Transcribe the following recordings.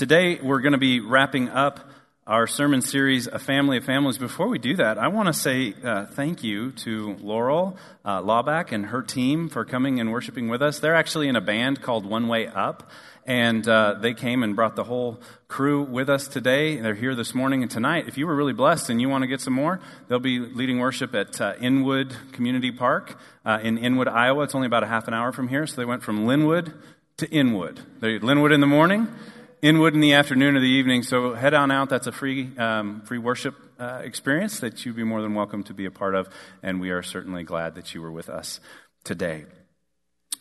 Today, we're going to be wrapping up our sermon series, A Family of Families. Before we do that, I want to say uh, thank you to Laurel uh, and her team for coming and worshiping with us. They're actually in a band called One Way Up, and uh, they came and brought the whole crew with us today. They're here this morning and tonight. If you were really blessed and you want to get some more, they'll be leading worship at uh, Inwood Community Park uh, in Inwood, Iowa. It's only about a half an hour from here, so they went from Linwood to Inwood. They're Linwood in the morning Inwood in the afternoon or the evening. So head on out. That's a free, um, free worship uh, experience that you'd be more than welcome to be a part of. And we are certainly glad that you were with us today.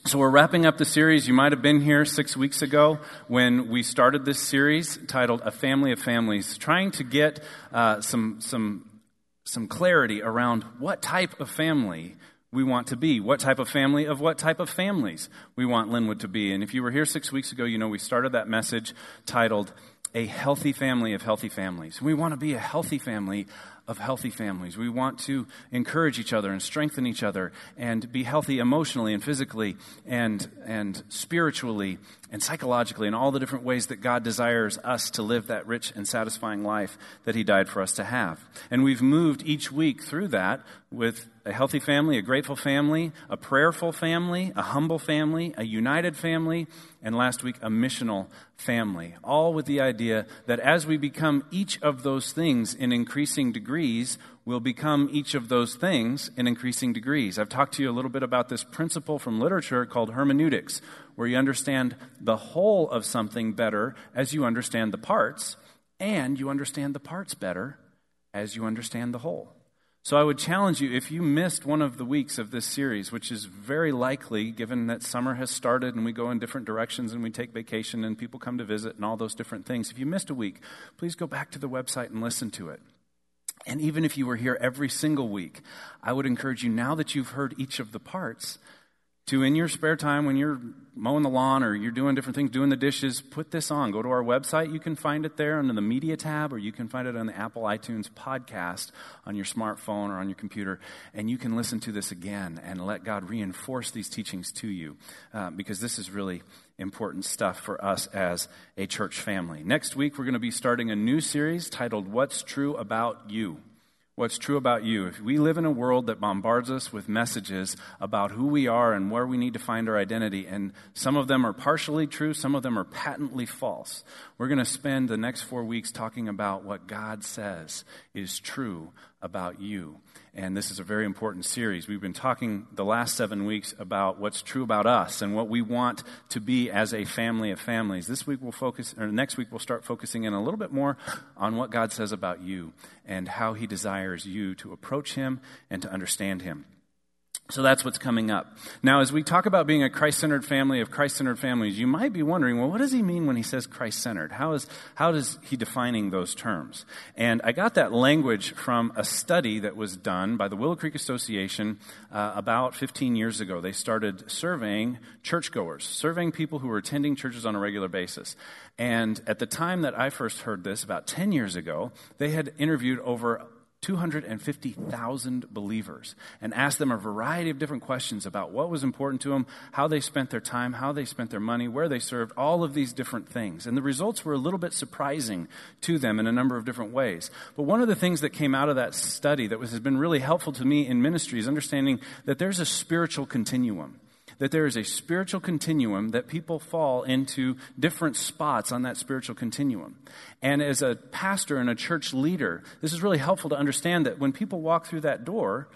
So we're wrapping up the series. You might have been here six weeks ago when we started this series titled "A Family of Families," trying to get uh, some some some clarity around what type of family we want to be, what type of family of what type of families we want Linwood to be. And if you were here six weeks ago, you know we started that message titled A Healthy Family of Healthy Families. We want to be a healthy family of healthy families. We want to encourage each other and strengthen each other and be healthy emotionally and physically and, and spiritually and psychologically in all the different ways that God desires us to live that rich and satisfying life that He died for us to have. And we've moved each week through that with a healthy family, a grateful family, a prayerful family, a humble family, a united family, and last week, a missional family. All with the idea that as we become each of those things in increasing degrees, we'll become each of those things in increasing degrees. I've talked to you a little bit about this principle from literature called hermeneutics, where you understand the whole of something better as you understand the parts, and you understand the parts better as you understand the whole. So I would challenge you if you missed one of the weeks of this series, which is very likely given that summer has started and we go in different directions and we take vacation and people come to visit and all those different things. If you missed a week, please go back to the website and listen to it. And even if you were here every single week, I would encourage you now that you've heard each of the parts to in your spare time when you're mowing the lawn or you're doing different things, doing the dishes, put this on. Go to our website. You can find it there under the media tab, or you can find it on the Apple iTunes podcast on your smartphone or on your computer. And you can listen to this again and let God reinforce these teachings to you uh, because this is really important stuff for us as a church family. Next week, we're going to be starting a new series titled What's True About You what's true about you. If we live in a world that bombards us with messages about who we are and where we need to find our identity, and some of them are partially true, some of them are patently false, we're going to spend the next four weeks talking about what God says is true about you. And this is a very important series. We've been talking the last seven weeks about what's true about us and what we want to be as a family of families. This week we'll focus, or next week we'll start focusing in a little bit more on what God says about you and how He desires you to approach Him and to understand Him. So that's what's coming up. Now, as we talk about being a Christ centered family of Christ centered families, you might be wondering, well, what does he mean when he says Christ centered? How is, how is he defining those terms? And I got that language from a study that was done by the Willow Creek Association uh, about 15 years ago. They started surveying churchgoers, surveying people who were attending churches on a regular basis. And at the time that I first heard this, about 10 years ago, they had interviewed over 250,000 believers and asked them a variety of different questions about what was important to them, how they spent their time, how they spent their money, where they served, all of these different things. And the results were a little bit surprising to them in a number of different ways. But one of the things that came out of that study that was, has been really helpful to me in ministry is understanding that there's a spiritual continuum that there is a spiritual continuum that people fall into different spots on that spiritual continuum. And as a pastor and a church leader, this is really helpful to understand that when people walk through that door,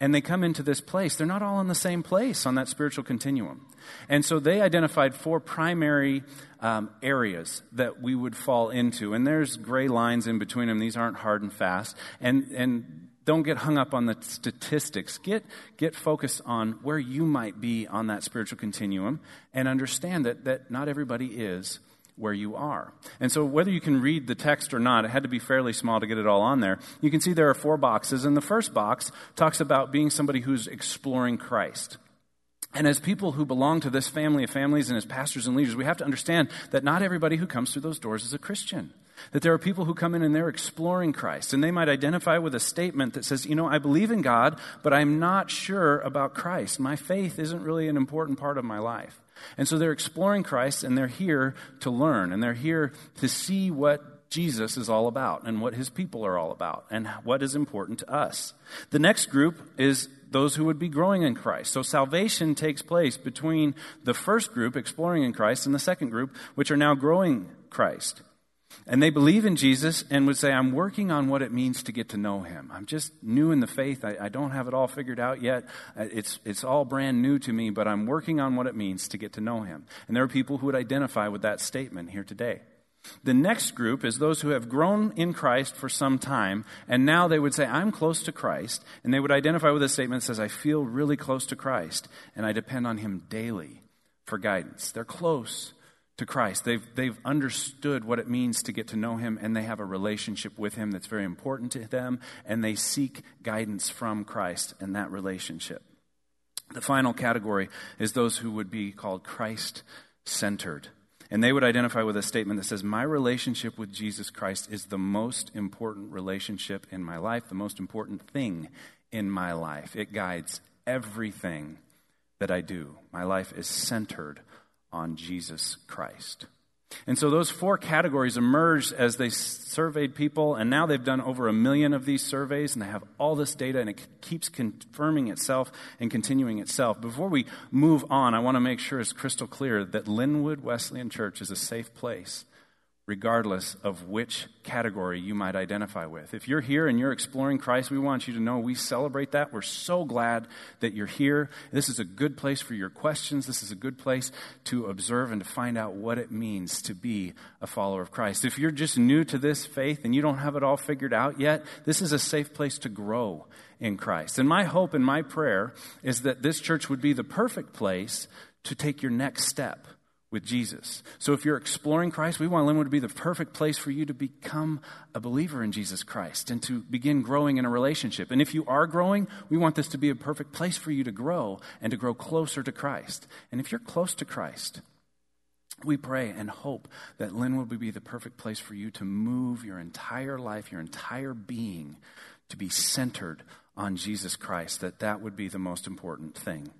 and they come into this place, they're not all in the same place on that spiritual continuum. And so they identified four primary um, areas that we would fall into. And there's gray lines in between them. These aren't hard and fast. And, and don't get hung up on the statistics. Get, get focused on where you might be on that spiritual continuum and understand that, that not everybody is where you are. And so, whether you can read the text or not, it had to be fairly small to get it all on there. You can see there are four boxes, and the first box talks about being somebody who's exploring Christ. And as people who belong to this family of families and as pastors and leaders, we have to understand that not everybody who comes through those doors is a Christian. That there are people who come in and they're exploring Christ, and they might identify with a statement that says, You know, I believe in God, but I'm not sure about Christ. My faith isn't really an important part of my life. And so they're exploring Christ and they're here to learn and they're here to see what Jesus is all about and what his people are all about and what is important to us. The next group is those who would be growing in Christ. So salvation takes place between the first group, exploring in Christ, and the second group, which are now growing Christ. And they believe in Jesus and would say, I'm working on what it means to get to know him. I'm just new in the faith. I, I, don't have it all figured out yet. Uh, it's, it's all brand new to me, but I'm working on what it means to get to know him. And there are people who would identify with that statement here today. The next group is those who have grown in Christ for some time, and now they would say, I'm close to Christ. And they would identify with a statement that says, I feel really close to Christ, and I depend on him daily for guidance. They're close to Christ. They've, they've understood what it means to get to know Him, and they have a relationship with Him that's very important to them, and they seek guidance from Christ in that relationship. The final category is those who would be called Christ centered. And they would identify with a statement that says, My relationship with Jesus Christ is the most important relationship in my life, the most important thing in my life. It guides everything that I do. My life is centered on Jesus Christ. And so those four categories emerged as they surveyed people, and now they've done over a million of these surveys, and they have all this data, and it keeps confirming itself and continuing itself. Before we move on, I want to make sure it's crystal clear that Linwood Wesleyan Church is a safe place regardless of which category you might identify with. If you're here and you're exploring Christ, we want you to know we celebrate that. We're so glad that you're here. This is a good place for your questions. This is a good place to observe and to find out what it means to be a follower of Christ. If you're just new to this faith and you don't have it all figured out yet, this is a safe place to grow in Christ. And my hope and my prayer is that this church would be the perfect place to take your next step with Jesus. So if you're exploring Christ, we want Linwood to be the perfect place for you to become a believer in Jesus Christ and to begin growing in a relationship. And if you are growing, we want this to be a perfect place for you to grow and to grow closer to Christ. And if you're close to Christ, we pray and hope that Linwood will be the perfect place for you to move your entire life, your entire being to be centered on Jesus Christ, that that would be the most important thing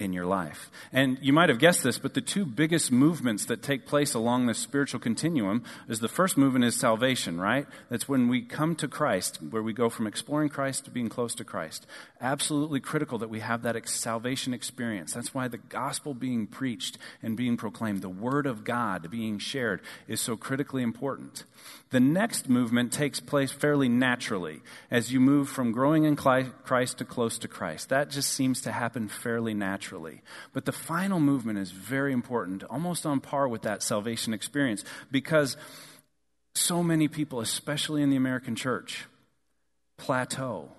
in your life. And you might have guessed this, but the two biggest movements that take place along this spiritual continuum is the first movement is salvation, right? That's when we come to Christ, where we go from exploring Christ to being close to Christ. Absolutely critical that we have that salvation experience. That's why the gospel being preached and being proclaimed, the word of God being shared is so critically important. The next movement takes place fairly naturally as you move from growing in Christ to close to Christ. That just seems to happen fairly naturally. But the final movement is very important, almost on par with that salvation experience, because so many people, especially in the American church, plateau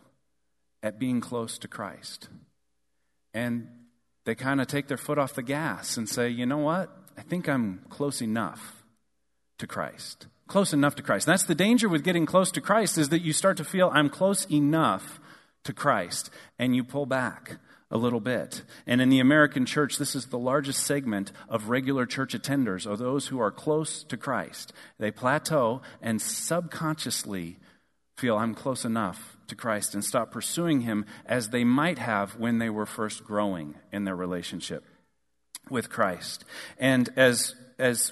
at being close to Christ. And they kind of take their foot off the gas and say, you know what? I think I'm close enough to Christ close enough to Christ. That's the danger with getting close to Christ is that you start to feel I'm close enough to Christ and you pull back a little bit. And in the American church, this is the largest segment of regular church attenders or those who are close to Christ. They plateau and subconsciously feel I'm close enough to Christ and stop pursuing him as they might have when they were first growing in their relationship with Christ. And as as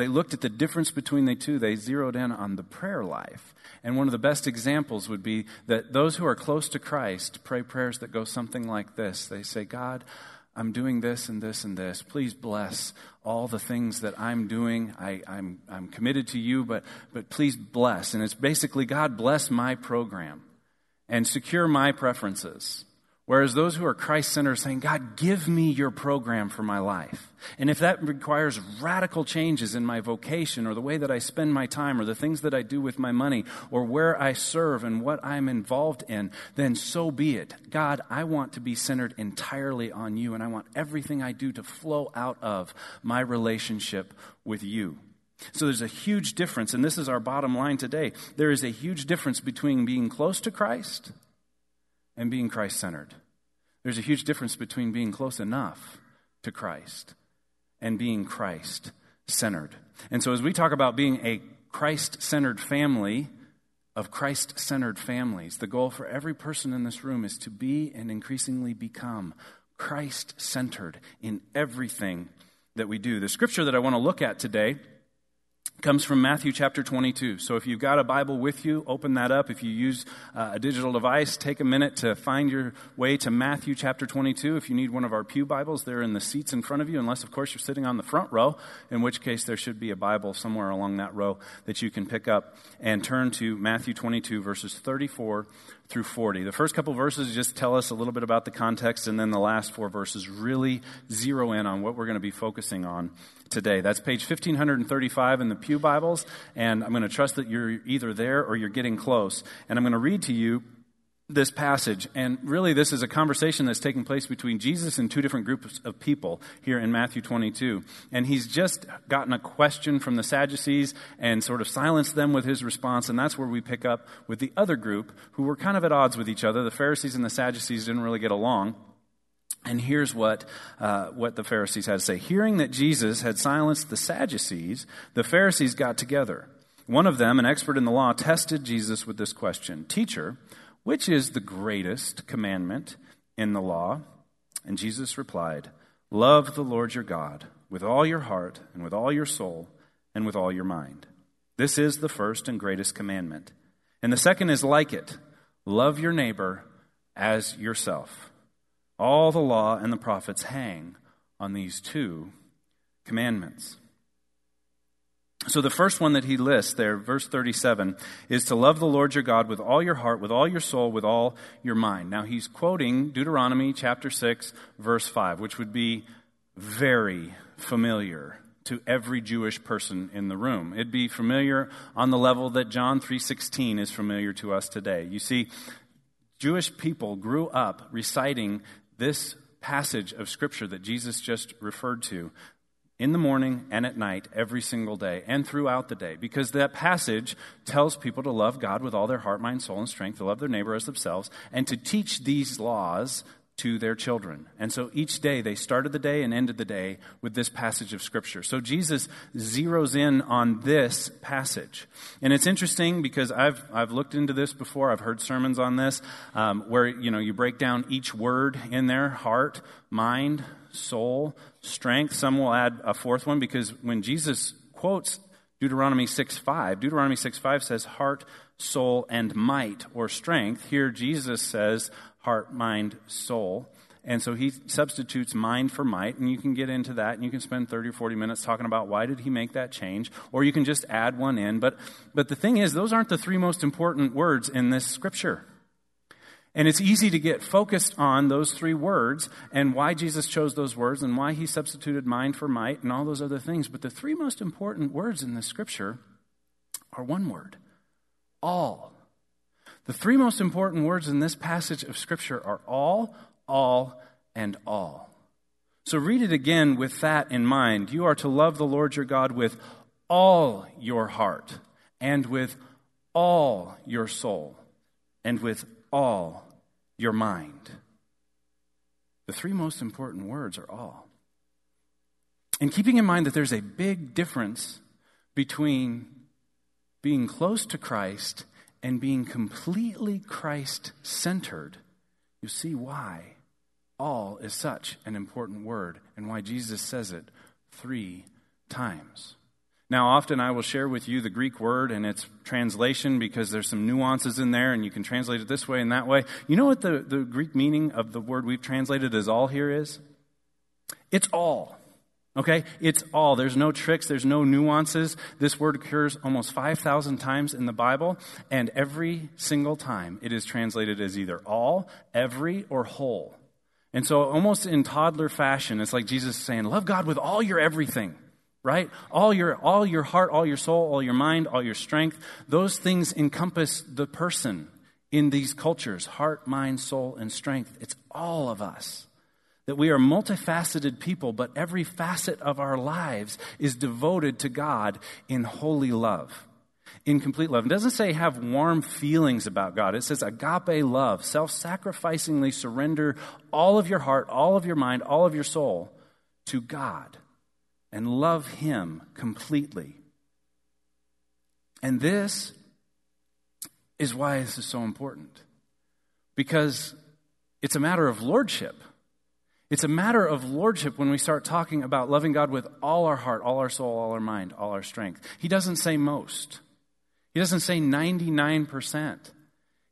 they looked at the difference between the two. They zeroed in on the prayer life. And one of the best examples would be that those who are close to Christ pray prayers that go something like this They say, God, I'm doing this and this and this. Please bless all the things that I'm doing. I, am I'm, I'm committed to you, but, but please bless. And it's basically, God, bless my program and secure my preferences. Whereas those who are Christ centered are saying, God, give me your program for my life. And if that requires radical changes in my vocation or the way that I spend my time or the things that I do with my money or where I serve and what I'm involved in, then so be it. God, I want to be centered entirely on you and I want everything I do to flow out of my relationship with you. So there's a huge difference, and this is our bottom line today. There is a huge difference between being close to Christ and being Christ centered. There's a huge difference between being close enough to Christ and being Christ centered. And so, as we talk about being a Christ centered family of Christ centered families, the goal for every person in this room is to be and increasingly become Christ centered in everything that we do. The scripture that I want to look at today comes from Matthew chapter 22. So if you've got a Bible with you, open that up. If you use uh, a digital device, take a minute to find your way to Matthew chapter 22. If you need one of our Pew Bibles, they're in the seats in front of you, unless, of course, you're sitting on the front row, in which case there should be a Bible somewhere along that row that you can pick up and turn to Matthew 22, verses 34 through 40. The first couple verses just tell us a little bit about the context, and then the last four verses really zero in on what we're going to be focusing on today. That's page 1535 in the Pew Bibles, and I'm going to trust that you're either there or you're getting close. And I'm going to read to you this passage. And really, this is a conversation that's taking place between Jesus and two different groups of people here in Matthew 22. And he's just gotten a question from the Sadducees and sort of silenced them with his response. And that's where we pick up with the other group who were kind of at odds with each other. The Pharisees and the Sadducees didn't really get along. And here's what, uh, what the Pharisees had to say. Hearing that Jesus had silenced the Sadducees, the Pharisees got together. One of them, an expert in the law, tested Jesus with this question Teacher, which is the greatest commandment in the law? And Jesus replied, Love the Lord your God with all your heart, and with all your soul, and with all your mind. This is the first and greatest commandment. And the second is like it love your neighbor as yourself. All the law and the prophets hang on these two commandments. So, the first one that he lists there, verse 37, is to love the Lord your God with all your heart, with all your soul, with all your mind. Now, he's quoting Deuteronomy chapter 6, verse 5, which would be very familiar to every Jewish person in the room. It'd be familiar on the level that John 3:16 is familiar to us today. You see, Jewish people grew up reciting this passage of Scripture that Jesus just referred to in the morning and at night, every single day, and throughout the day, because that passage tells people to love God with all their heart, mind, soul, and strength, to love their neighbor as themselves, and to teach these laws to their children. And so each day they started the day and ended the day with this passage of Scripture. So Jesus zeroes in on this passage. And it's interesting because I've, I've looked into this before, I've heard sermons on this, um, where you know you break down each word in there heart, mind, soul, strength. Some will add a fourth one because when Jesus quotes Deuteronomy 6 5, Deuteronomy 6 5 says heart, soul, and might or strength. Here Jesus says heart, mind, soul. And so he substitutes mind for might, and you can get into that, and you can spend 30 or 40 minutes talking about why did he make that change, or you can just add one in. But, but the thing is, those aren't the three most important words in this scripture. And it's easy to get focused on those three words and why Jesus chose those words and why he substituted mind for might and all those other things. But the three most important words in the scripture are one word all. The three most important words in this passage of Scripture are all, all, and all. So read it again with that in mind. You are to love the Lord your God with all your heart, and with all your soul, and with all your mind. The three most important words are all. And keeping in mind that there's a big difference between being close to Christ and being completely Christ centered, you see why all is such an important word and why Jesus says it three times. Now, often I will share with you the Greek word and its translation because there's some nuances in there and you can translate it this way and that way. You know what the, the Greek meaning of the word we've translated as all here is? It's all. Okay? It's all. There's no tricks, there's no nuances. This word occurs almost 5,000 times in the Bible, and every single time it is translated as either all, every, or whole. And so, almost in toddler fashion, it's like Jesus saying, Love God with all your everything, right? All your, all your heart, all your soul, all your mind, all your strength. Those things encompass the person in these cultures heart, mind, soul, and strength. It's all of us that we are multifaceted people, but every facet of our lives is devoted to God in holy love, in complete love. It doesn't say have warm feelings about God. It says agape love, self sacrificingly surrender all of your heart, all of your mind, all of your soul to God and love Him completely. And this is why this is so important. Because it's a matter of lordship. It's a matter of lordship when we start talking about loving God with all our heart, all our soul, all our mind, all our strength. He doesn't say most. He doesn't say 99%.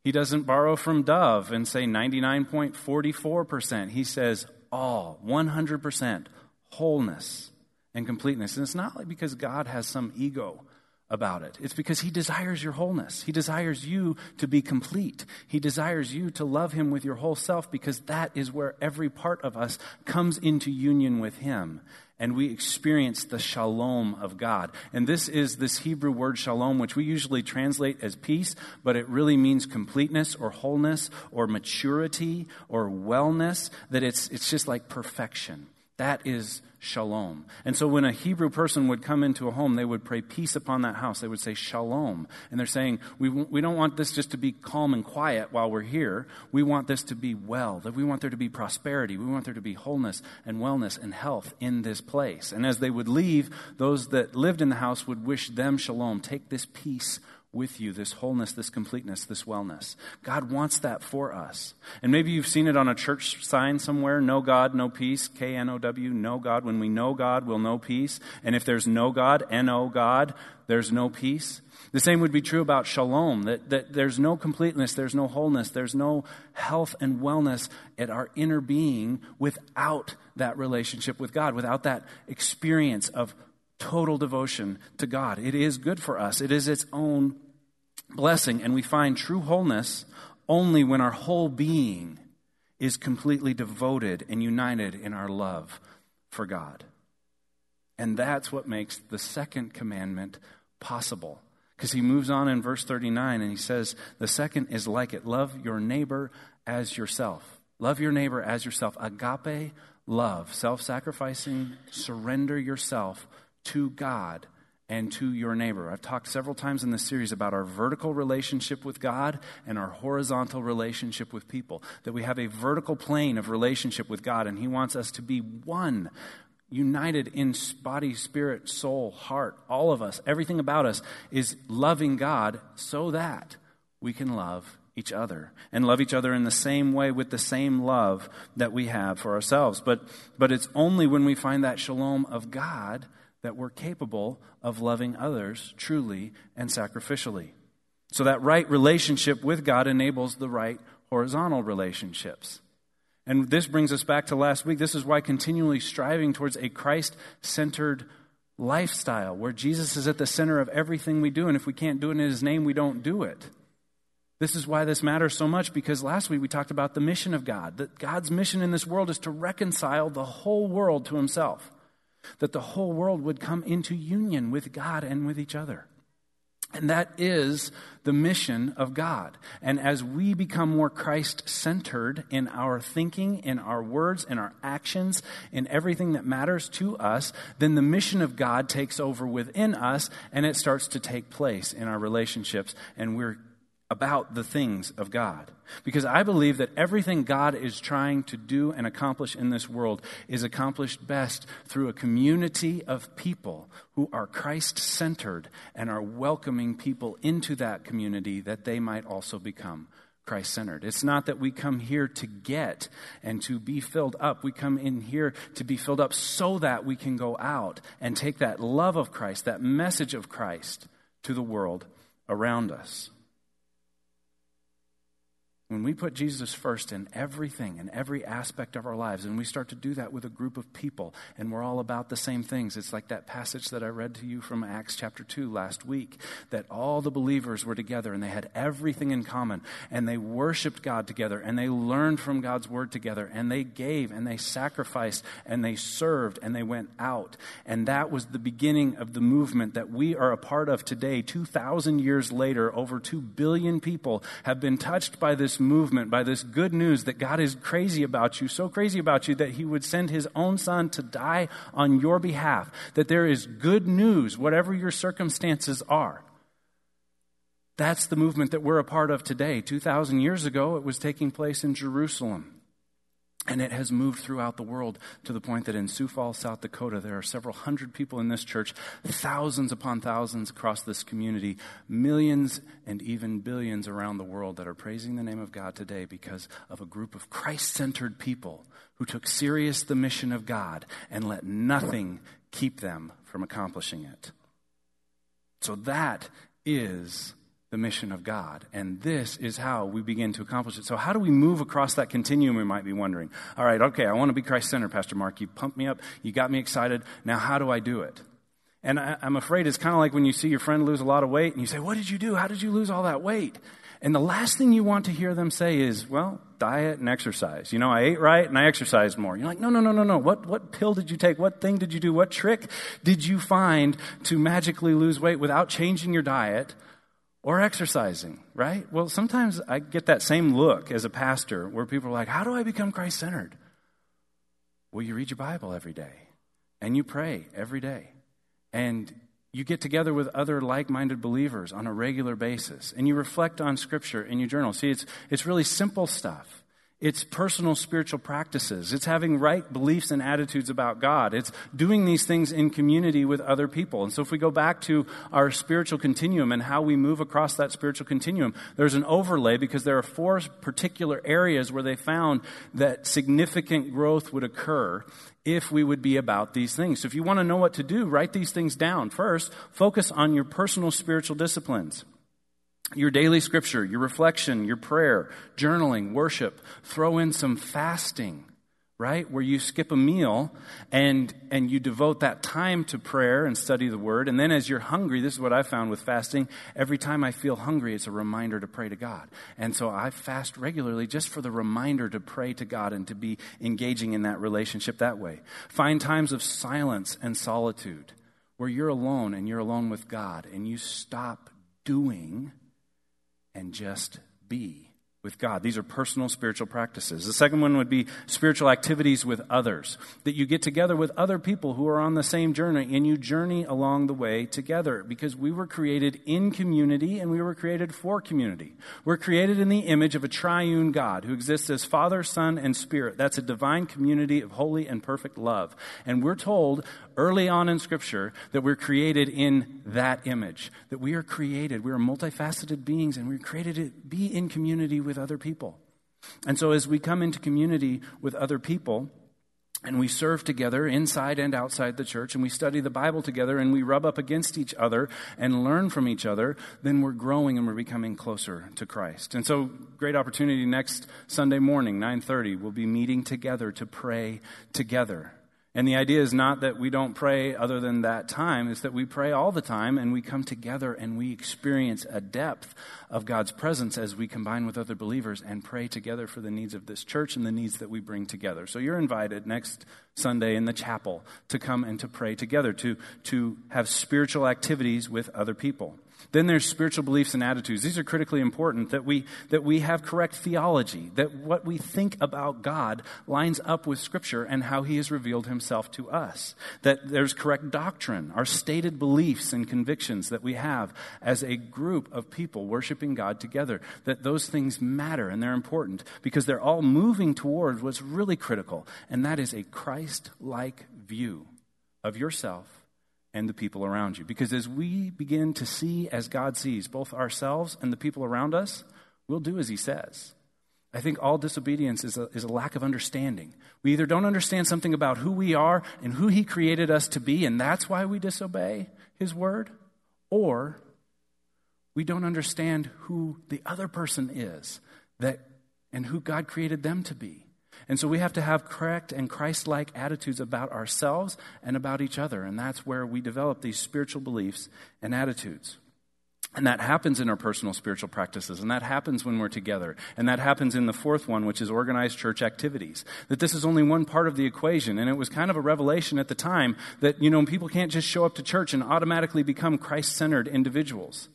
He doesn't borrow from Dove and say 99.44%. He says all, 100%, wholeness and completeness. And it's not like because God has some ego about it. It's because He desires your wholeness. He desires you to be complete. He desires you to love Him with your whole self because that is where every part of us comes into union with Him. And we experience the shalom of God. And this is this Hebrew word shalom, which we usually translate as peace, but it really means completeness or wholeness or maturity or wellness, that it's, it's just like perfection. That is shalom. And so when a Hebrew person would come into a home, they would pray peace upon that house. They would say shalom. And they're saying, we, we don't want this just to be calm and quiet while we're here. We want this to be well, that we want there to be prosperity. We want there to be wholeness and wellness and health in this place. And as they would leave, those that lived in the house would wish them shalom. Take this peace with you, this wholeness, this completeness, this wellness. God wants that for us. And maybe you've seen it on a church sign somewhere no God, no peace, K N O W, no God. When we know God, we'll know peace. And if there's no God, N O God, there's no peace. The same would be true about shalom, that, that there's no completeness, there's no wholeness, there's no health and wellness at our inner being without that relationship with God, without that experience of total devotion to God. It is good for us, it is its own blessing, and we find true wholeness only when our whole being is completely devoted and united in our love for God. And that's what makes the second commandment possible. Because he moves on in verse 39 and he says, The second is like it love your neighbor as yourself. Love your neighbor as yourself. Agape love, self sacrificing, surrender yourself to God and to your neighbor. I've talked several times in this series about our vertical relationship with God and our horizontal relationship with people. That we have a vertical plane of relationship with God, and He wants us to be one, united in body, spirit, soul, heart. All of us, everything about us is loving God so that we can love each other and love each other in the same way with the same love that we have for ourselves. But, but it's only when we find that shalom of God that we're capable of loving others truly and sacrificially. So that right relationship with God enables the right horizontal relationships. And this brings us back to last week. This is why continually striving towards a Christ centered lifestyle where Jesus is at the center of everything we do. And if we can't do it in His name, we don't do it. This is why this matters so much because last week we talked about the mission of God. That God's mission in this world is to reconcile the whole world to Himself that the whole world would come into union with God and with each other. And that is the mission of God. And as we become more Christ centered in our thinking, in our words, in our actions, in everything that matters to us, then the mission of God takes over within us and it starts to take place in our relationships. And we're about the things of God. Because I believe that everything God is trying to do and accomplish in this world is accomplished best through a community of people who are Christ centered and are welcoming people into that community that they might also become Christ centered. It's not that we come here to get and to be filled up. We come in here to be filled up so that we can go out and take that love of Christ, that message of Christ to the world around us. When we put Jesus first in everything, in every aspect of our lives, and we start to do that with a group of people, and we're all about the same things, it's like that passage that I read to you from Acts chapter 2 last week that all the believers were together and they had everything in common, and they worshiped God together, and they learned from God's word together, and they gave, and they sacrificed, and they served, and they went out. And that was the beginning of the movement that we are a part of today. 2,000 years later, over 2 billion people have been touched by this movement, by this good news that God is crazy about you, so crazy about you that he would send his own son to die on your behalf, that there is good news, whatever your circumstances are. That's the movement that we're a part of today. 2,000 years ago, it was taking place in Jerusalem. And it has moved throughout the world to the point that in Sioux Falls, South Dakota, there are several hundred people in this church, thousands upon thousands across this community, millions and even billions around the world that are praising the name of God today because of a group of Christ centered people who took serious the mission of God and let nothing keep them from accomplishing it. So that is the mission of God. And this is how we begin to accomplish it. So, how do we move across that continuum, we might be wondering? All right, okay, I want to be Christ centered, Pastor Mark. You pumped me up, you got me excited. Now, how do I do it? And I, am afraid it's kind of like when you see your friend lose a lot of weight and you say, What did you do? How did you lose all that weight? And the last thing you want to hear them say is, Well, diet and exercise. You know, I ate right and I exercised more. You're like, No, no, no, no, no. What, what pill did you take? What thing did you do? What trick did you find to magically lose weight without changing your diet? Or exercising, right? Well, sometimes I get that same look as a pastor where people are like, How do I become Christ centered? Well, you read your Bible every day and you pray every day and you get together with other like minded believers on a regular basis and you reflect on Scripture in your journal. See, it's, it's really simple stuff. It's personal spiritual practices. It's having right beliefs and attitudes about God. It's doing these things in community with other people. And so if we go back to our spiritual continuum and how we move across that spiritual continuum, there's an overlay because there are four particular areas where they found that significant growth would occur if we would be about these things. So if you want to know what to do, write these things down. First, focus on your personal spiritual disciplines your daily scripture, your reflection, your prayer, journaling, worship. Throw in some fasting, right? Where you skip a meal and, and you devote that time to prayer and study the word. And then as you're hungry, this is what I found with fasting. Every time I feel hungry, it's a reminder to pray to God. And so I fast regularly just for the reminder to pray to God and to be engaging in that relationship that way. Find times of silence and solitude where you're alone and you're alone with God and you stop doing and just be with God. These are personal spiritual practices. The second one would be spiritual activities with others. That you get together with other people who are on the same journey and you journey along the way together because we were created in community and we were created for community. We're created in the image of a triune God who exists as Father, Son, and Spirit. That's a divine community of holy and perfect love. And we're told early on in Scripture that we're created in that image. That we are created, we are multifaceted beings, and we're created to be in community with other people. And so as we come into community with other people, and we serve together inside and outside the church, and we study the Bible together, and we rub up against each other and learn from each other, then we're growing and we're becoming closer to Christ. And so, great opportunity next Sunday morning, 9:30, we'll be meeting together to pray together. And the idea is not that we don't pray other than that time, it's that we pray all the time and we come together and we experience a depth of God's presence as we combine with other believers and pray together for the needs of this church and the needs that we bring together. So you're invited next Sunday in the chapel to come and to pray together, to, to have spiritual activities with other people. Then there's spiritual beliefs and attitudes. These are critically important that we, that we have correct theology, that what we think about God lines up with Scripture and how He has revealed Himself to us. That there's correct doctrine, our stated beliefs and convictions that we have as a group of people worshiping God together. That those things matter and they're important because they're all moving towards what's really critical, and that is a Christ like view of yourself and the people around you. Because as we begin to see as God sees, both ourselves and the people around us, we'll do as He says. I think all disobedience is a, is a lack of understanding. We either don't understand something about who we are and who He created us to be, and that's why we disobey His word, or we don't understand who the other person is that, and who God created them to be. And so we have to have correct and Christ like attitudes about ourselves and about each other. And that's where we develop these spiritual beliefs and attitudes. And that happens in our personal spiritual practices, and that happens when we're together. And that happens in the fourth one, which is organized church activities. That this is only one part of the equation, and it was kind of a revelation at the time that, you know, people can't just show up to church and automatically become Christ centered individuals.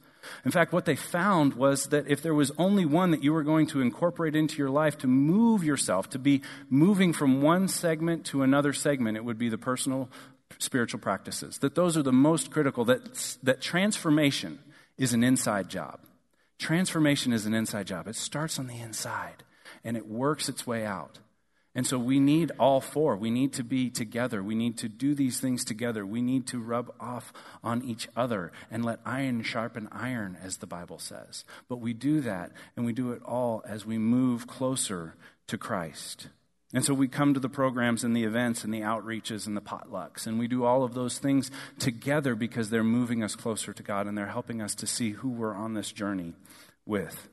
In fact, what they found was that if there was only one that you were going to incorporate into your life to move yourself, to be moving from one segment to another segment, it would be the personal spiritual practices. That those are the most critical, that, that transformation is an inside job. Transformation is an inside job. It starts on the inside and it works its way out. And so we need all four. We need to be together. We need to do these things together. We need to rub off on each other and let iron sharpen iron, as the Bible says. But we do that, and we do it all as we move closer to Christ. And so we come to the programs and the events and the outreaches and the potlucks, and we do all of those things together because they're moving us closer to God and they're helping us to see who we're on this journey with.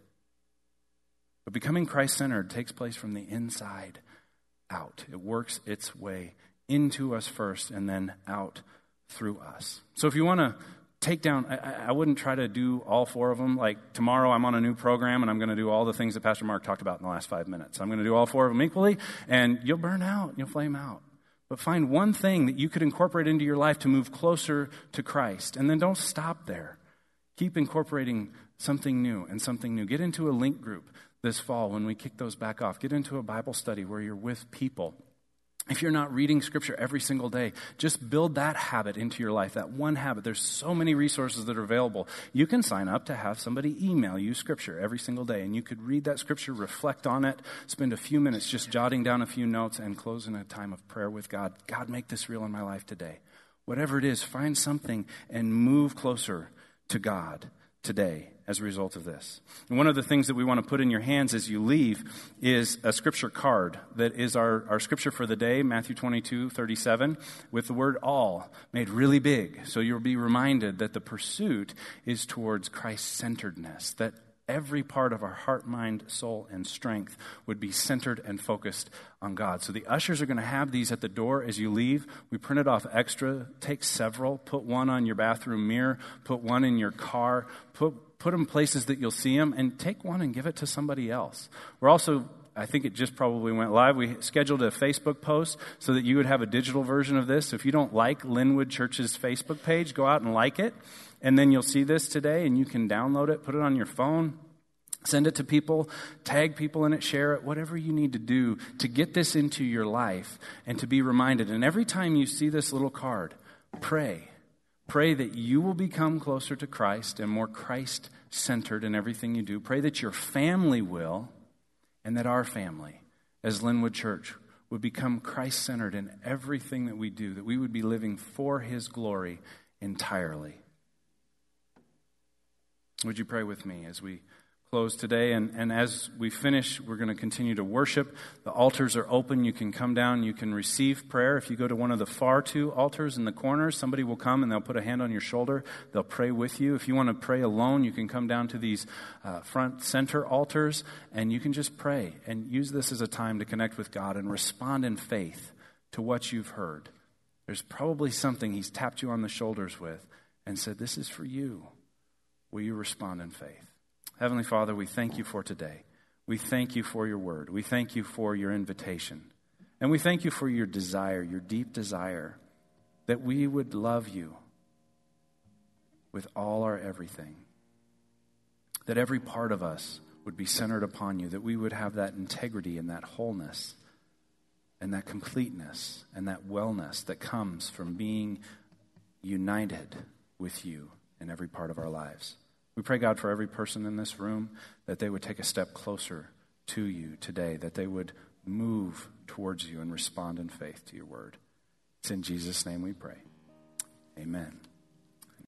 But becoming Christ centered takes place from the inside out. It works its way into us first and then out through us. So if you want to take down, I, I, wouldn't try to do all four of them. Like tomorrow, I'm on a new program and I'm going to do all the things that Pastor Mark talked about in the last five minutes. I'm going to do all four of them equally, and you'll burn out, you'll flame out. But find one thing that you could incorporate into your life to move closer to Christ. And then don't stop there. Keep incorporating something new and something new. Get into a link group this fall when we kick those back off. Get into a Bible study where you're with people. If you're not reading scripture every single day, just build that habit into your life, that one habit. There's so many resources that are available. You can sign up to have somebody email you scripture every single day, and you could read that scripture, reflect on it, spend a few minutes just jotting down a few notes, and close in a time of prayer with God. God, make this real in my life today. Whatever it is, find something and move closer to God today as a result of this. And one of the things that we want to put in your hands as you leave is a scripture card that is our, our scripture for the day, Matthew 22, 37, with the word all made really big. So you'll be reminded that the pursuit is towards Christ centeredness, that every part of our heart, mind, soul, and strength would be centered and focused on God. So the ushers are going to have these at the door as you leave. We printed off extra. Take several. Put one on your bathroom mirror. Put one in your car. Put put them places that you'll see them, and take one and give it to somebody else. We're also I think it just probably went live. We scheduled a Facebook post so that you would have a digital version of this. If you don't like Linwood Church's Facebook page, go out and like it. And then you'll see this today and you can download it, put it on your phone, send it to people, tag people in it, share it, whatever you need to do to get this into your life and to be reminded. And every time you see this little card, pray. Pray that you will become closer to Christ and more Christ centered in everything you do. Pray that your family will, and that our family, as Linwood Church, would become Christ centered in everything that we do, that we would be living for His glory entirely. Would you pray with me as we close today. And, and as we finish, we're going to continue to worship. The altars are open. You can come down. You can receive prayer. If you go to one of the far two altars in the corner, somebody will come and they'll put a hand on your shoulder. They'll pray with you. If you want to pray alone, you can come down to these uh, front center altars and you can just pray and use this as a time to connect with God and respond in faith to what you've heard. There's probably something He's tapped you on the shoulders with and said, This is for you. Will you respond in faith? Heavenly Father, we thank you for today. We thank you for your word. We thank you for your invitation. And we thank you for your desire, your deep desire, that we would love you with all our everything. That every part of us would be centered upon you, that we would have that integrity and that wholeness and that completeness and that wellness that comes from being united with you in every part of our lives. We pray, God, for every person in this room that they would take a step closer to you today, that they would move towards you and respond in faith to your word. It's in Jesus' name we pray. Amen.